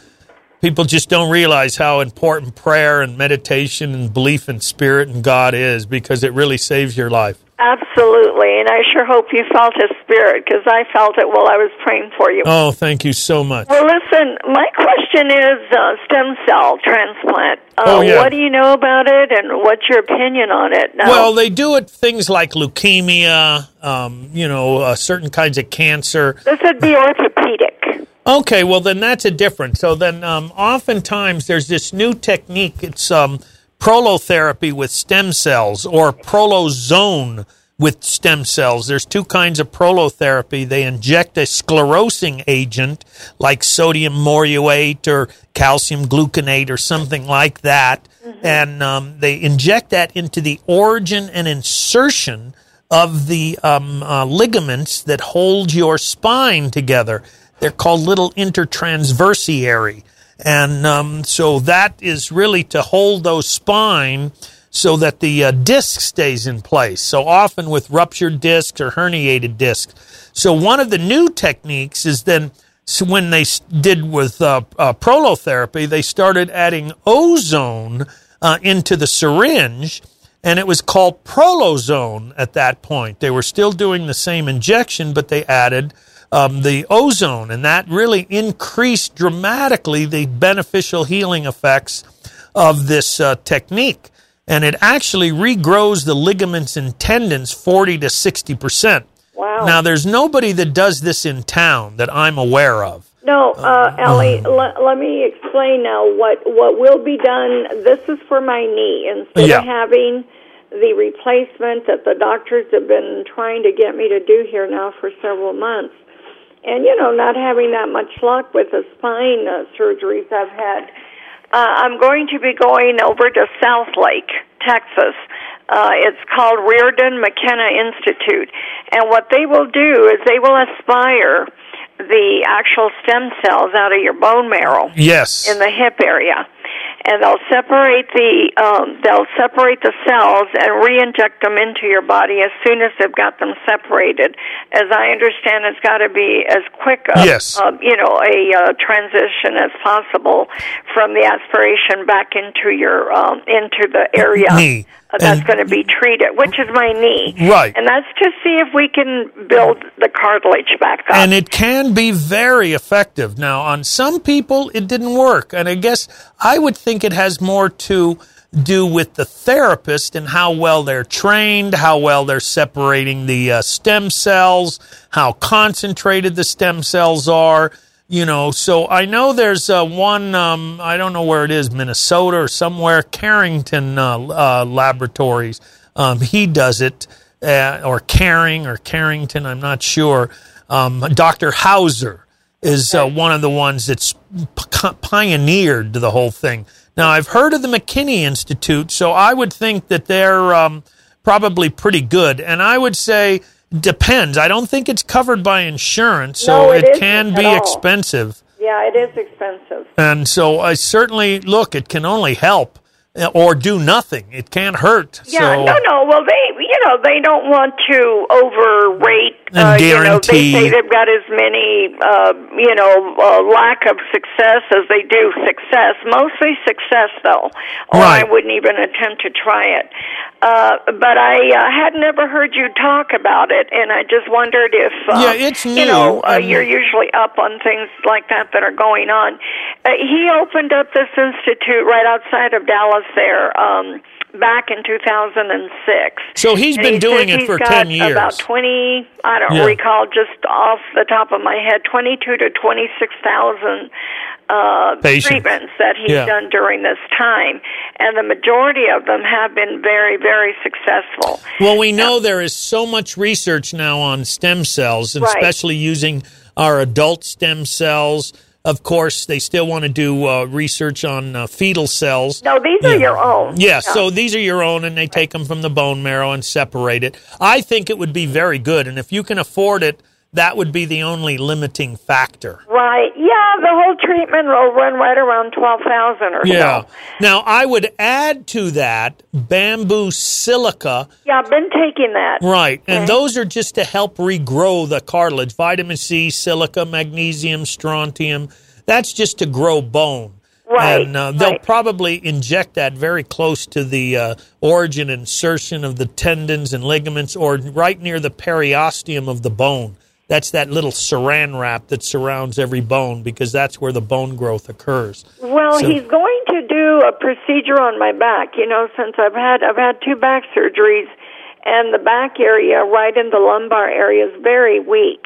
people just don't realize how important prayer and meditation and belief in spirit and God is because it really saves your life. Absolutely, and I sure hope you felt His Spirit because I felt it while I was praying for you. Oh, thank you so much. Well, listen, my question is uh, stem cell transplant. Uh, Oh, yeah. What do you know about it, and what's your opinion on it? Now, Well, they do it things like leukemia, um, you know, uh, certain kinds of cancer. this would be orthopedic. Okay, well then that's a different. So then, um, oftentimes there's this new technique. It's um, prolotherapy with stem cells or prolozone with stem cells. There's two kinds of prolotherapy. They inject a sclerosing agent like sodium morrhuate or calcium gluconate or something like that, and um, they inject that into the origin and insertion of the um, uh, ligaments that hold your spine together. They're called little intertransversiary. And um, so that is really to hold those spine so that the uh, disc stays in place. So often with ruptured discs or herniated discs. So one of the new techniques is then so when they did with uh, uh, prolotherapy, they started adding ozone uh, into the syringe, and it was called prolozone at that point. They were still doing the same injection, but they added um, the ozone, and that really increased dramatically the beneficial healing effects of this uh, technique. And it actually regrows the ligaments and tendons 40 to 60 percent. Wow. Now, there's nobody that does this in town that I'm aware of. No, uh, Ellie, let, let me explain now what, what will be done. This is for my knee. Instead Yeah. of having the replacement that the doctors have been trying to get me to do here now for several months, and, you know, not having that much luck with the spine uh, surgeries I've had, uh, I'm going to be going over to Southlake, Texas. Uh, it's called Riordan McKenna Institute. And what they will do is they will aspire the actual stem cells out of your bone marrow Yes. in the hip area. And they'll separate the um, they'll separate the cells and re-inject them into your body as soon as they've got them separated. As I understand, it's got to be as quick a Yes. uh, you know a uh, transition as possible from the aspiration back into your um, into the area Knee. That's And- going to be treated, which is my knee. Right. And that's to see if we can build the cartilage back up. And it can be very effective. Now, on some people, it didn't work. And I guess I would think it has more to do with the therapist and how well they're trained, how well they're separating the uh, stem cells, how concentrated the stem cells are. You know, so I know there's uh, one, um, I don't know where it is, Minnesota or somewhere, Carrington uh, uh, Laboratories. Um, he does it, uh, or Caring or Carrington, I'm not sure. Um, Dr. Hauser is uh, one of the ones that's p- pioneered the whole thing. Now, I've heard of the McKinney Institute, so I would think that they're um, probably pretty good. And I would say depends. I don't think it's covered by insurance, so No, it isn't can be expensive. yeah, it is expensive. And so I certainly look, it can only help uh, or do nothing. It can't hurt. Yeah, so, no, no. Well, they, you know, they don't want to overrate. And uh, You know, they say they've got as many, uh, you know, uh, lack of success as they do success. Mostly success, though, or I wouldn't even attempt to try it. Uh, but I uh, had never heard you talk about it, and I just wondered if, uh, Yeah, it's you know, uh, you're usually up on things like that that are going on. Uh, he opened up this institute right outside of Dallas there um, back in 2006. So he's been doing it for got 10 years. About 20, I don't Yeah. recall just off the top of my head, 22 to 26,000 uh, Patients. treatments that he's Yeah. done during this time. And the majority of them have been very, very successful. Well, we know there is so much research now on stem cells, Right. especially using our adult stem cells. Of course, they still want to do uh, research on uh, fetal cells. No, these are your own. Yeah, so these are your own, and they take them from the bone marrow and separate it. I think it would be very good, and if you can afford it, that would be the only limiting factor. Right. Yeah, the whole treatment will run right around 12,000 or Yeah. so. Now, I would add to that bamboo silica. Yeah, I've been taking that. Right. And those are just to help regrow the cartilage. Vitamin C, silica, magnesium, strontium. That's just to grow bone. Right, And uh, they'll right. probably inject that very close to the uh, origin insertion of the tendons and ligaments, or right near the periosteum of the bone. That's that little saran wrap that surrounds every bone because that's where the bone growth occurs. Well, So- he's going to do a procedure on my back. You know, since I've had I've had two back surgeries, and the back area, right in the lumbar area, is very weak.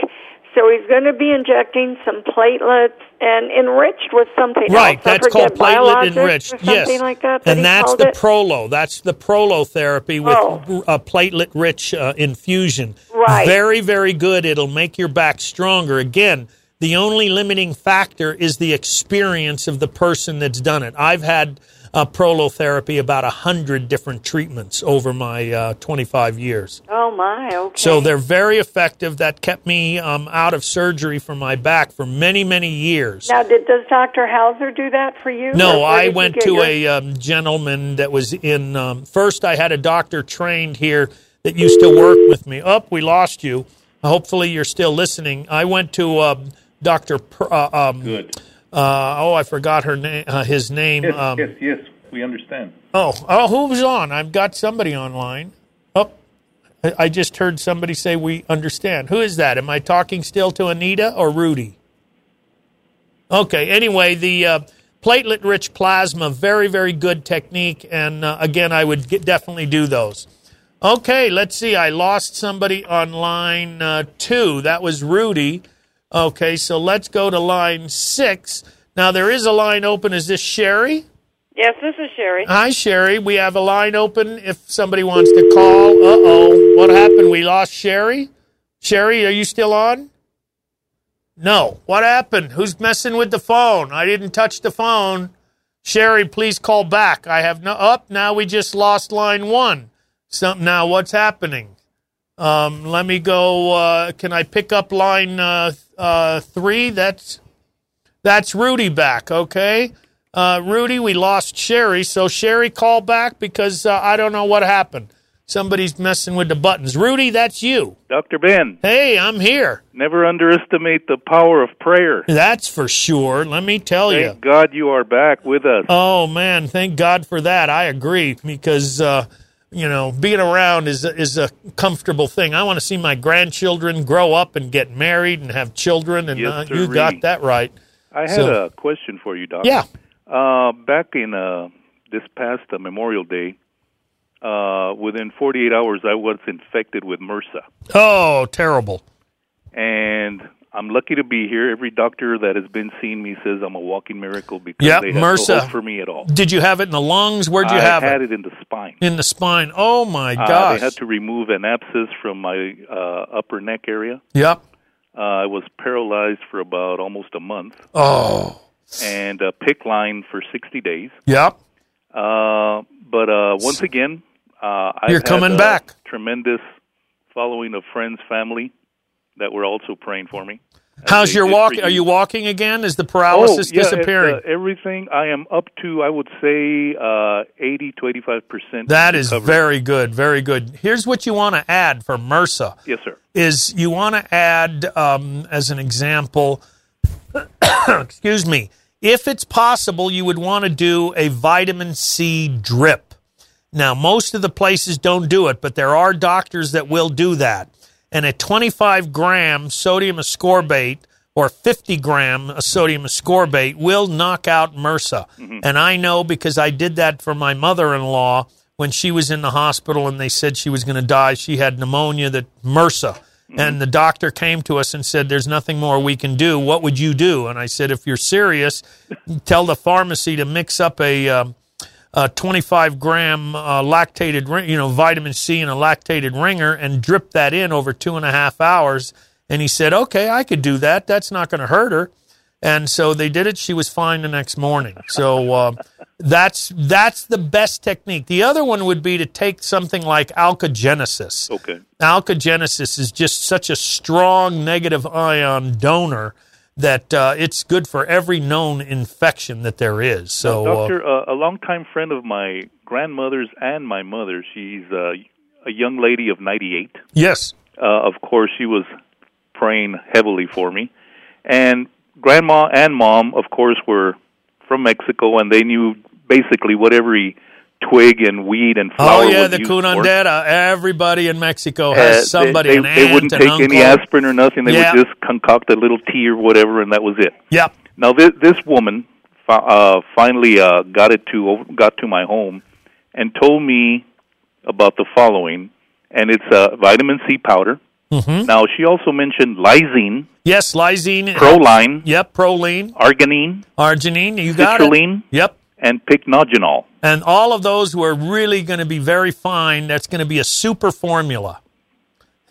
So he's going to be injecting some platelets and enriched with something Right, else. That's called platelet enriched. Yes, like that. that and that's the it. prolo. That's the prolo therapy with Oh. a platelet rich uh, infusion. Right. Very, very good. It'll make your back stronger. Again, the only limiting factor is the experience of the person that's done it. I've had uh, prolotherapy about a hundred different treatments over my uh, 25 years. Oh my, okay. So they're very effective. That kept me um, out of surgery for my back for many, many years. now, did does Dr. Hauser do that for you? No, I went to your- a um, gentleman that was in. Um, first, I had a doctor trained here that used to work with me. Up, we lost you. Hopefully, you're still listening. I went to um, Doctor. Pr- uh, um, Good. Uh, oh, I forgot her name. Uh, his name. Yes, um, yes, yes. We understand. Oh, oh, who was on? I've got somebody online. Oh, I I just heard somebody say we understand. Who is that? Am I talking still to Anita or Rudy? Okay. Anyway, the uh, platelet-rich plasma, very, very good technique, and uh, again, I would get, definitely do those. Okay, let's see. I lost somebody on line uh, two. That was Rudy. Okay, so let's go to line six. Now there is a line open. Is this Sherry? Yes, this is Sherry. Hi, Sherry. We have a line open if somebody wants to call. Uh oh. What happened? We lost Sherry? Sherry, are you still on? No. What happened? Who's messing with the phone? I didn't touch the phone. Sherry, please call back. I have no. Up. now we just lost line one. Some, now what's happening? Um, let me go. Uh, can I pick up line uh, uh, three? That's that's Rudy back. Okay. Uh, Rudy, we lost Sherry, so Sherry, call back because uh, I don't know what happened. Somebody's messing with the buttons. Rudy, that's you. Dr. Ben, Hey, I'm here. never underestimate the power of prayer. That's for sure. Let me tell you. Thank God you are back with us. Oh man, thank God for that. I agree because uh, you know being around is a, is a comfortable thing. I want to see my grandchildren grow up and get married and have children, and Yes, uh, you got that right. I had So- a question for you, Doc. Yeah. Uh, back in uh, this past uh, Memorial Day, uh, within 48 hours, I was infected with MRSA. Oh, terrible. And I'm lucky to be here. Every doctor that has been seeing me says I'm a walking miracle because Yep, they have MRSA. no hope for me at all. Did you have it in the lungs? Where'd you I have had it? it in the spine. In the spine. Oh my Uh, gosh. they had to remove an abscess from my uh, upper neck area. Yep. Uh, I was paralyzed for about almost a month. Oh. And a PICC line for 60 days. Yep. Uh, but uh, once again, uh, I've You're had coming a back. Tremendous following of friends, family that were also praying for me. How's your walk? Are you walking again? Is the paralysis oh, yeah, disappearing? uh, everything I am up to, I would say, uh, 80 to 85 percent. That is very good, very good. Here's what you want to add for MRSA. Yes, sir. Is you want to add, um, as an example, (coughs) excuse me, if it's possible, you would want to do a vitamin C drip. Now, most of the places don't do it, but there are doctors that will do that. And a 25 gram sodium ascorbate or 50 gram sodium ascorbate will knock out MRSA. And I know because I did that for my mother in law when she was in the hospital and they said she was going to die. She had pneumonia, that MRSA. And the doctor came to us and said, There's nothing more we can do. What would you do? And I said, If you're serious, tell the pharmacy to mix up a. Um, uh, 25 gram uh, lactated, you know, vitamin C in a lactated ringer and drip that in over two and a half hours. And he said, okay, I could do that. That's not going to hurt her. And so they did it. She was fine the next morning. So uh, that's that's the best technique. The other one would be to take something like alkagenesis. Okay. Alkagenesis is just such a strong negative ion donor that uh, it's good for every known infection that there is. So, uh, Doctor, uh, a longtime friend of my grandmother's and my mother, she's uh, a young lady of 98. yes. Uh, of course, she was praying heavily for me. And grandma and mom, of course, were from Mexico, and they knew basically what every twig and weed and flower Oh yeah, the curandera. Everybody in Mexico Uh, has somebody, they, an they, aunt, they wouldn't take uncle. any aspirin or nothing. They Yeah. would just concoct a little tea or whatever, and that was it. Yep. Now this this woman uh, finally uh, got it to got to my home and told me about the following, and it's uh, vitamin C powder. Mhm. Now she also mentioned lysine, Yes, lysine. proline, Yep, proline, arginine, arginine. You got it. citrulline, Yep. And pycnogenol. And all of those were really going to be very fine. That's going to be a super formula.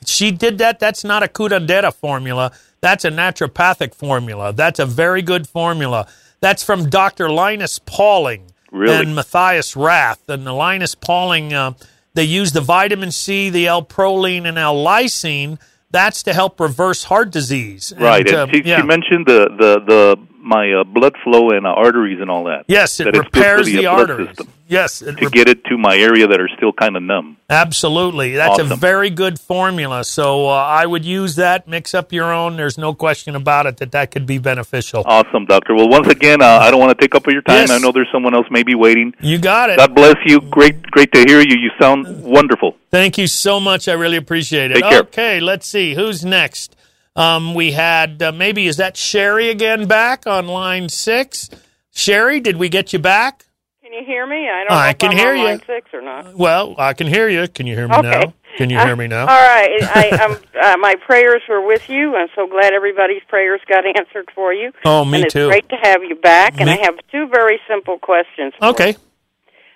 She did that. That's not a curandera formula. That's a naturopathic formula. That's a very good formula. That's from Dr. Linus Pauling Really? and Matthias Rath. And the Linus Pauling, uh, they use the vitamin C, the L-proline, and L-lysine. That's to help reverse heart disease. Right. And, And uh, she, yeah. she mentioned the the the my uh, blood flow and uh, arteries and all that. Yes, it that it's good for repairs the, arteries. Yes, to get it to my area that are still kind of numb. Absolutely. That's a very good formula. So uh, I would use that, mix up your own. There's no question about it that that could be beneficial. Awesome, doctor. Well, once again, uh, I don't want to take up all your time. Yes. I know there's someone else maybe waiting. You got it. God bless you. Great, great to hear you. You sound wonderful. Thank you so much. I really appreciate it. Take care. Okay, let's see. Who's next? Um, we had uh, maybe, is that Sherry again back on line six? Sherry, did we get you back? Can you hear me? I don't I know if can hear on you. line six or not. Well, I can hear you. Can you hear me Okay. now? Can you hear me now? All right. I, I'm, (laughs) uh, my prayers were with you. I'm so glad everybody's prayers got answered for you. Oh, me and it's too. great to have you back. And I have two very simple questions. Okay. you.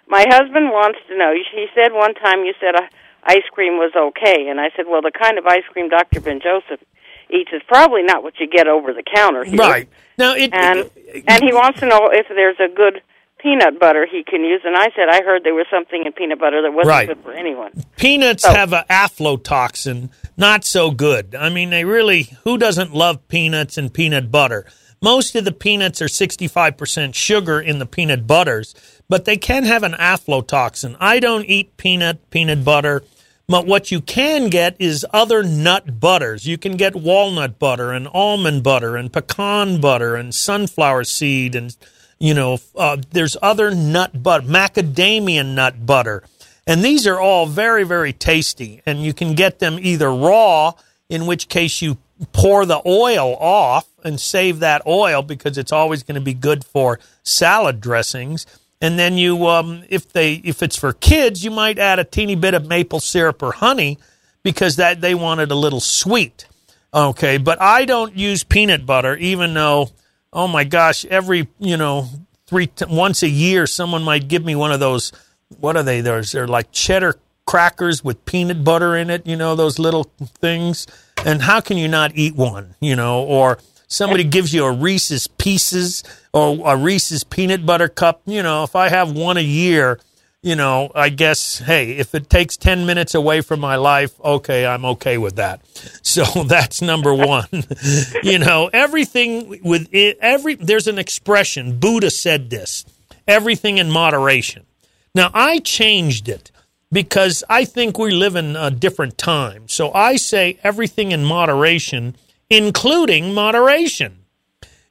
My husband wants to know. He said one time you said uh, ice cream was okay, and I said, well, the kind of ice cream Dr. Ben Joseph eats is probably not what you get over the counter here. Right. Now, it, and and he wants to know if there's a good peanut butter he can use. And I said I heard there was something in peanut butter that wasn't Right. good for anyone. Peanuts So- have a aflatoxin, not so good. I mean, they really, who doesn't love peanuts and peanut butter? Most of the peanuts are 65% sugar in the peanut butters, but they can have an aflatoxin. I don't eat peanut, peanut butter, but what you can get is other nut butters. You can get walnut butter and almond butter and pecan butter and sunflower seed and you know, uh, there's other nut butter, macadamia nut butter. And these are all very, very tasty. And you can get them either raw, in which case you pour the oil off and save that oil because it's always going to be good for salad dressings. And then you, um, if they, if it's for kids, you might add a teeny bit of maple syrup or honey because that they want it a little sweet. Okay, but I don't use peanut butter, even though, oh my gosh, every you know three t- once a year, someone might give me one of those. What are they? There's they're like cheddar crackers with peanut butter in it. You know those little things. And how can you not eat one? You know, or somebody gives you a Reese's Pieces or a Reese's peanut butter cup. You know, if I have one a year, you know, I guess, hey, if it takes 10 minutes away from my life, okay, I'm okay with that. (laughs) So (laughs) that's number one. (laughs) you know, everything with it, every, there's an expression, Buddha said this, everything in moderation. Now, I changed it because I think we live in a different time. So I say everything in moderation, including moderation.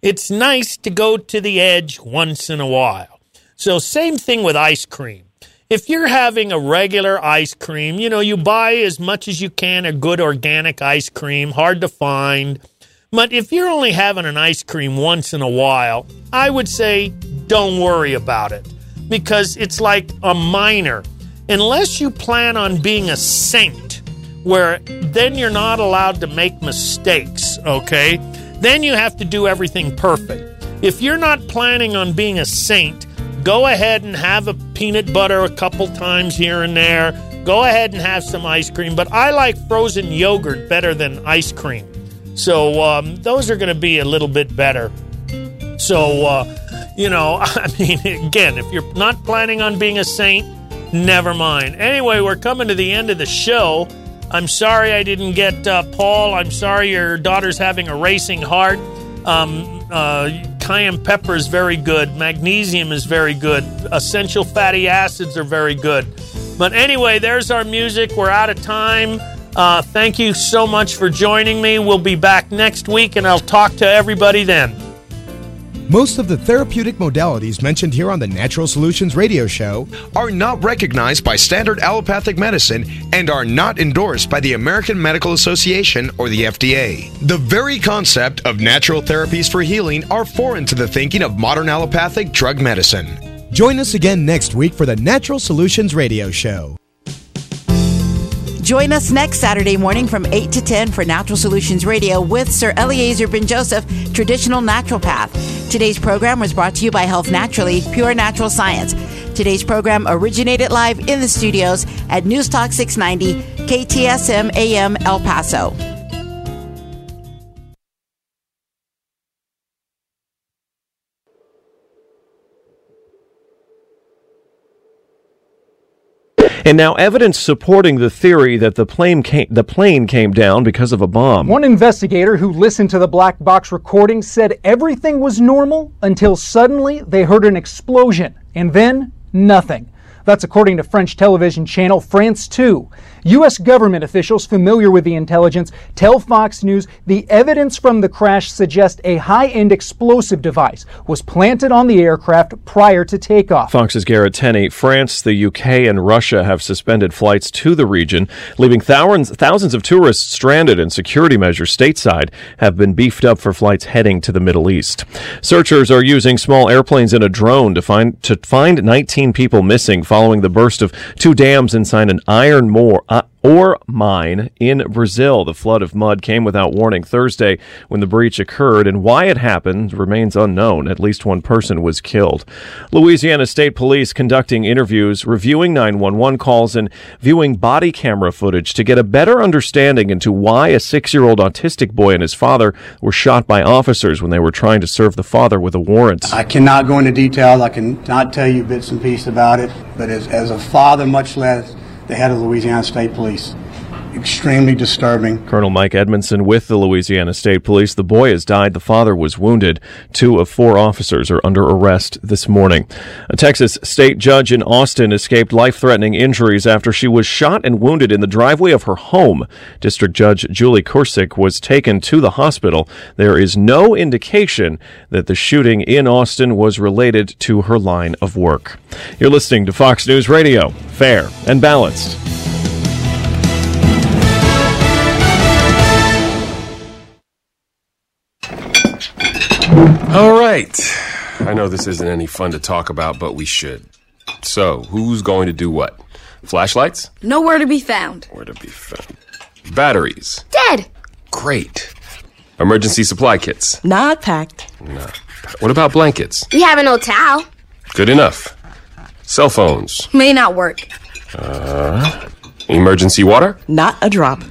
It's nice to go to the edge once in a while. So, same thing with ice cream. If you're having a regular ice cream, you know, you buy as much as you can a good organic ice cream, hard to find. But if you're only having an ice cream once in a while, I would say don't worry about it because it's like a minor. Unless you plan on being a saint, where then you're not allowed to make mistakes, okay? Then you have to do everything perfect. If you're not planning on being a saint, go ahead and have a peanut butter a couple times here and there. Go ahead and have some ice cream, but I like frozen yogurt better than ice cream. So um, those are going to be a little bit better. So, uh, you know, (laughs) I mean, again, if you're not planning on being a saint, never mind. Anyway, we're coming to the end of the show. I'm sorry I didn't get uh, Paul. I'm sorry your daughter's having a racing heart. Um, uh, cayenne pepper is very good. Magnesium is very good. Essential fatty acids are very good. But anyway, there's our music. We're out of time. Uh, thank you so much for joining me. We'll be back next week, and I'll talk to everybody then. Most of the therapeutic modalities mentioned here on the Natural Solutions Radio Show are not recognized by standard allopathic medicine and are not endorsed by the American Medical Association or the FDA. The very concept of natural therapies for healing are foreign to the thinking of modern allopathic drug medicine. Join us again next week for the Natural Solutions Radio Show. Join us next Saturday morning from 8 to 10 for Natural Solutions Radio with Sir Eliezer Ben Joseph, Traditional Naturopath. Today's program was brought to you by Health Naturally, Pure Natural Science. Today's program originated live in the studios at News Talk 690, KTSM AM El Paso. And now evidence supporting the theory that the plane came, the plane came down because of a bomb. One investigator who listened to the black box recording said everything was normal until suddenly they heard an explosion and then nothing. That's according to French television channel France 2. U.S. government officials familiar with the intelligence tell Fox News the evidence from the crash suggests a high end explosive device was planted on the aircraft prior to takeoff. Fox's Garrett Tenney, France, the UK, and Russia have suspended flights to the region, leaving thousands, thousands of tourists stranded, and security measures stateside have been beefed up for flights heading to the Middle East. Searchers are using small airplanes and a drone to find to find 19 people missing following the burst of two dams inside an iron ore ore mine in Brazil. The flood of mud came without warning Thursday when the breach occurred, and why it happened remains unknown. At least one person was killed. Louisiana State Police conducting interviews, reviewing 911 calls, and viewing body camera footage to get a better understanding into why a six year old autistic boy and his father were shot by officers when they were trying to serve the father with a warrant. I cannot go into detail. I cannot tell you bits and pieces about it. But as, as a father, much less the head of Louisiana State Police. Extremely disturbing. Colonel Mike Edmondson with the Louisiana State Police. The boy has died. The father was wounded. Two of four officers are under arrest this morning. A Texas state judge in Austin escaped life threatening injuries after she was shot and wounded in the driveway of her home. District Judge Julie Kocurek was taken to the hospital. There is no indication that the shooting in Austin was related to her line of work. You're listening to Fox News Radio, fair and balanced. All right. I know this isn't any fun to talk about, but we should. So, who's going to do what? Flashlights? Nowhere to be found. Where to be found? Batteries? Dead. Great. Emergency supply kits? Not packed. No. What about blankets? We have an old towel. Good enough. Cell phones? May not work. Uh, emergency water? Not a drop.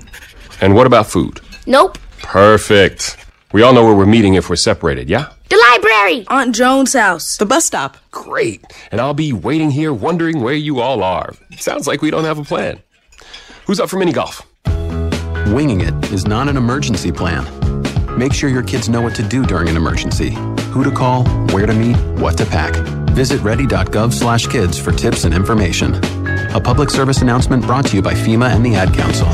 And what about food? Nope. Perfect. We all know where we're meeting if we're separated, yeah? The library. Aunt Joan's house. The bus stop. Great. And I'll be waiting here wondering where you all are. Sounds like we don't have a plan. Who's up for mini golf? Winging it is not an emergency plan. Make sure your kids know what to do during an emergency. Who to call, where to meet, what to pack. Visit ready.gov/kids for tips and information. A public service announcement brought to you by FEMA and the Ad Council.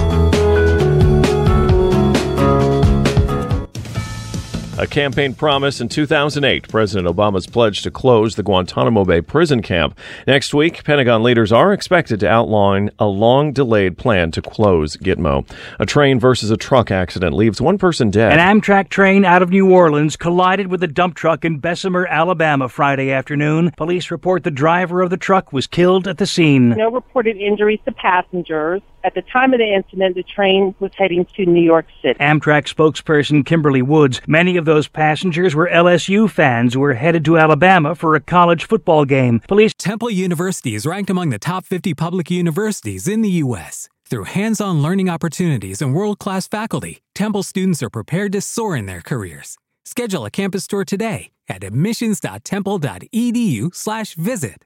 A campaign promise in 2008, President Obama's pledge to close the Guantanamo Bay prison camp. Next week, Pentagon leaders are expected to outline a long delayed plan to close Gitmo. A train versus a truck accident leaves one person dead. An Amtrak train out of New Orleans collided with a dump truck in Bessemer, Alabama Friday afternoon. Police report the driver of the truck was killed at the scene. No reported injuries to passengers. At the time of the incident, the train was heading to New York City. Amtrak spokesperson Kimberly Woods. Many of those passengers were LSU fans who were headed to Alabama for a college football game. Police. Temple University is ranked among the top 50 public universities in the U.S. Through hands on learning opportunities and world class faculty, Temple students are prepared to soar in their careers. Schedule a campus tour today at admissions.temple.edu/slash visit.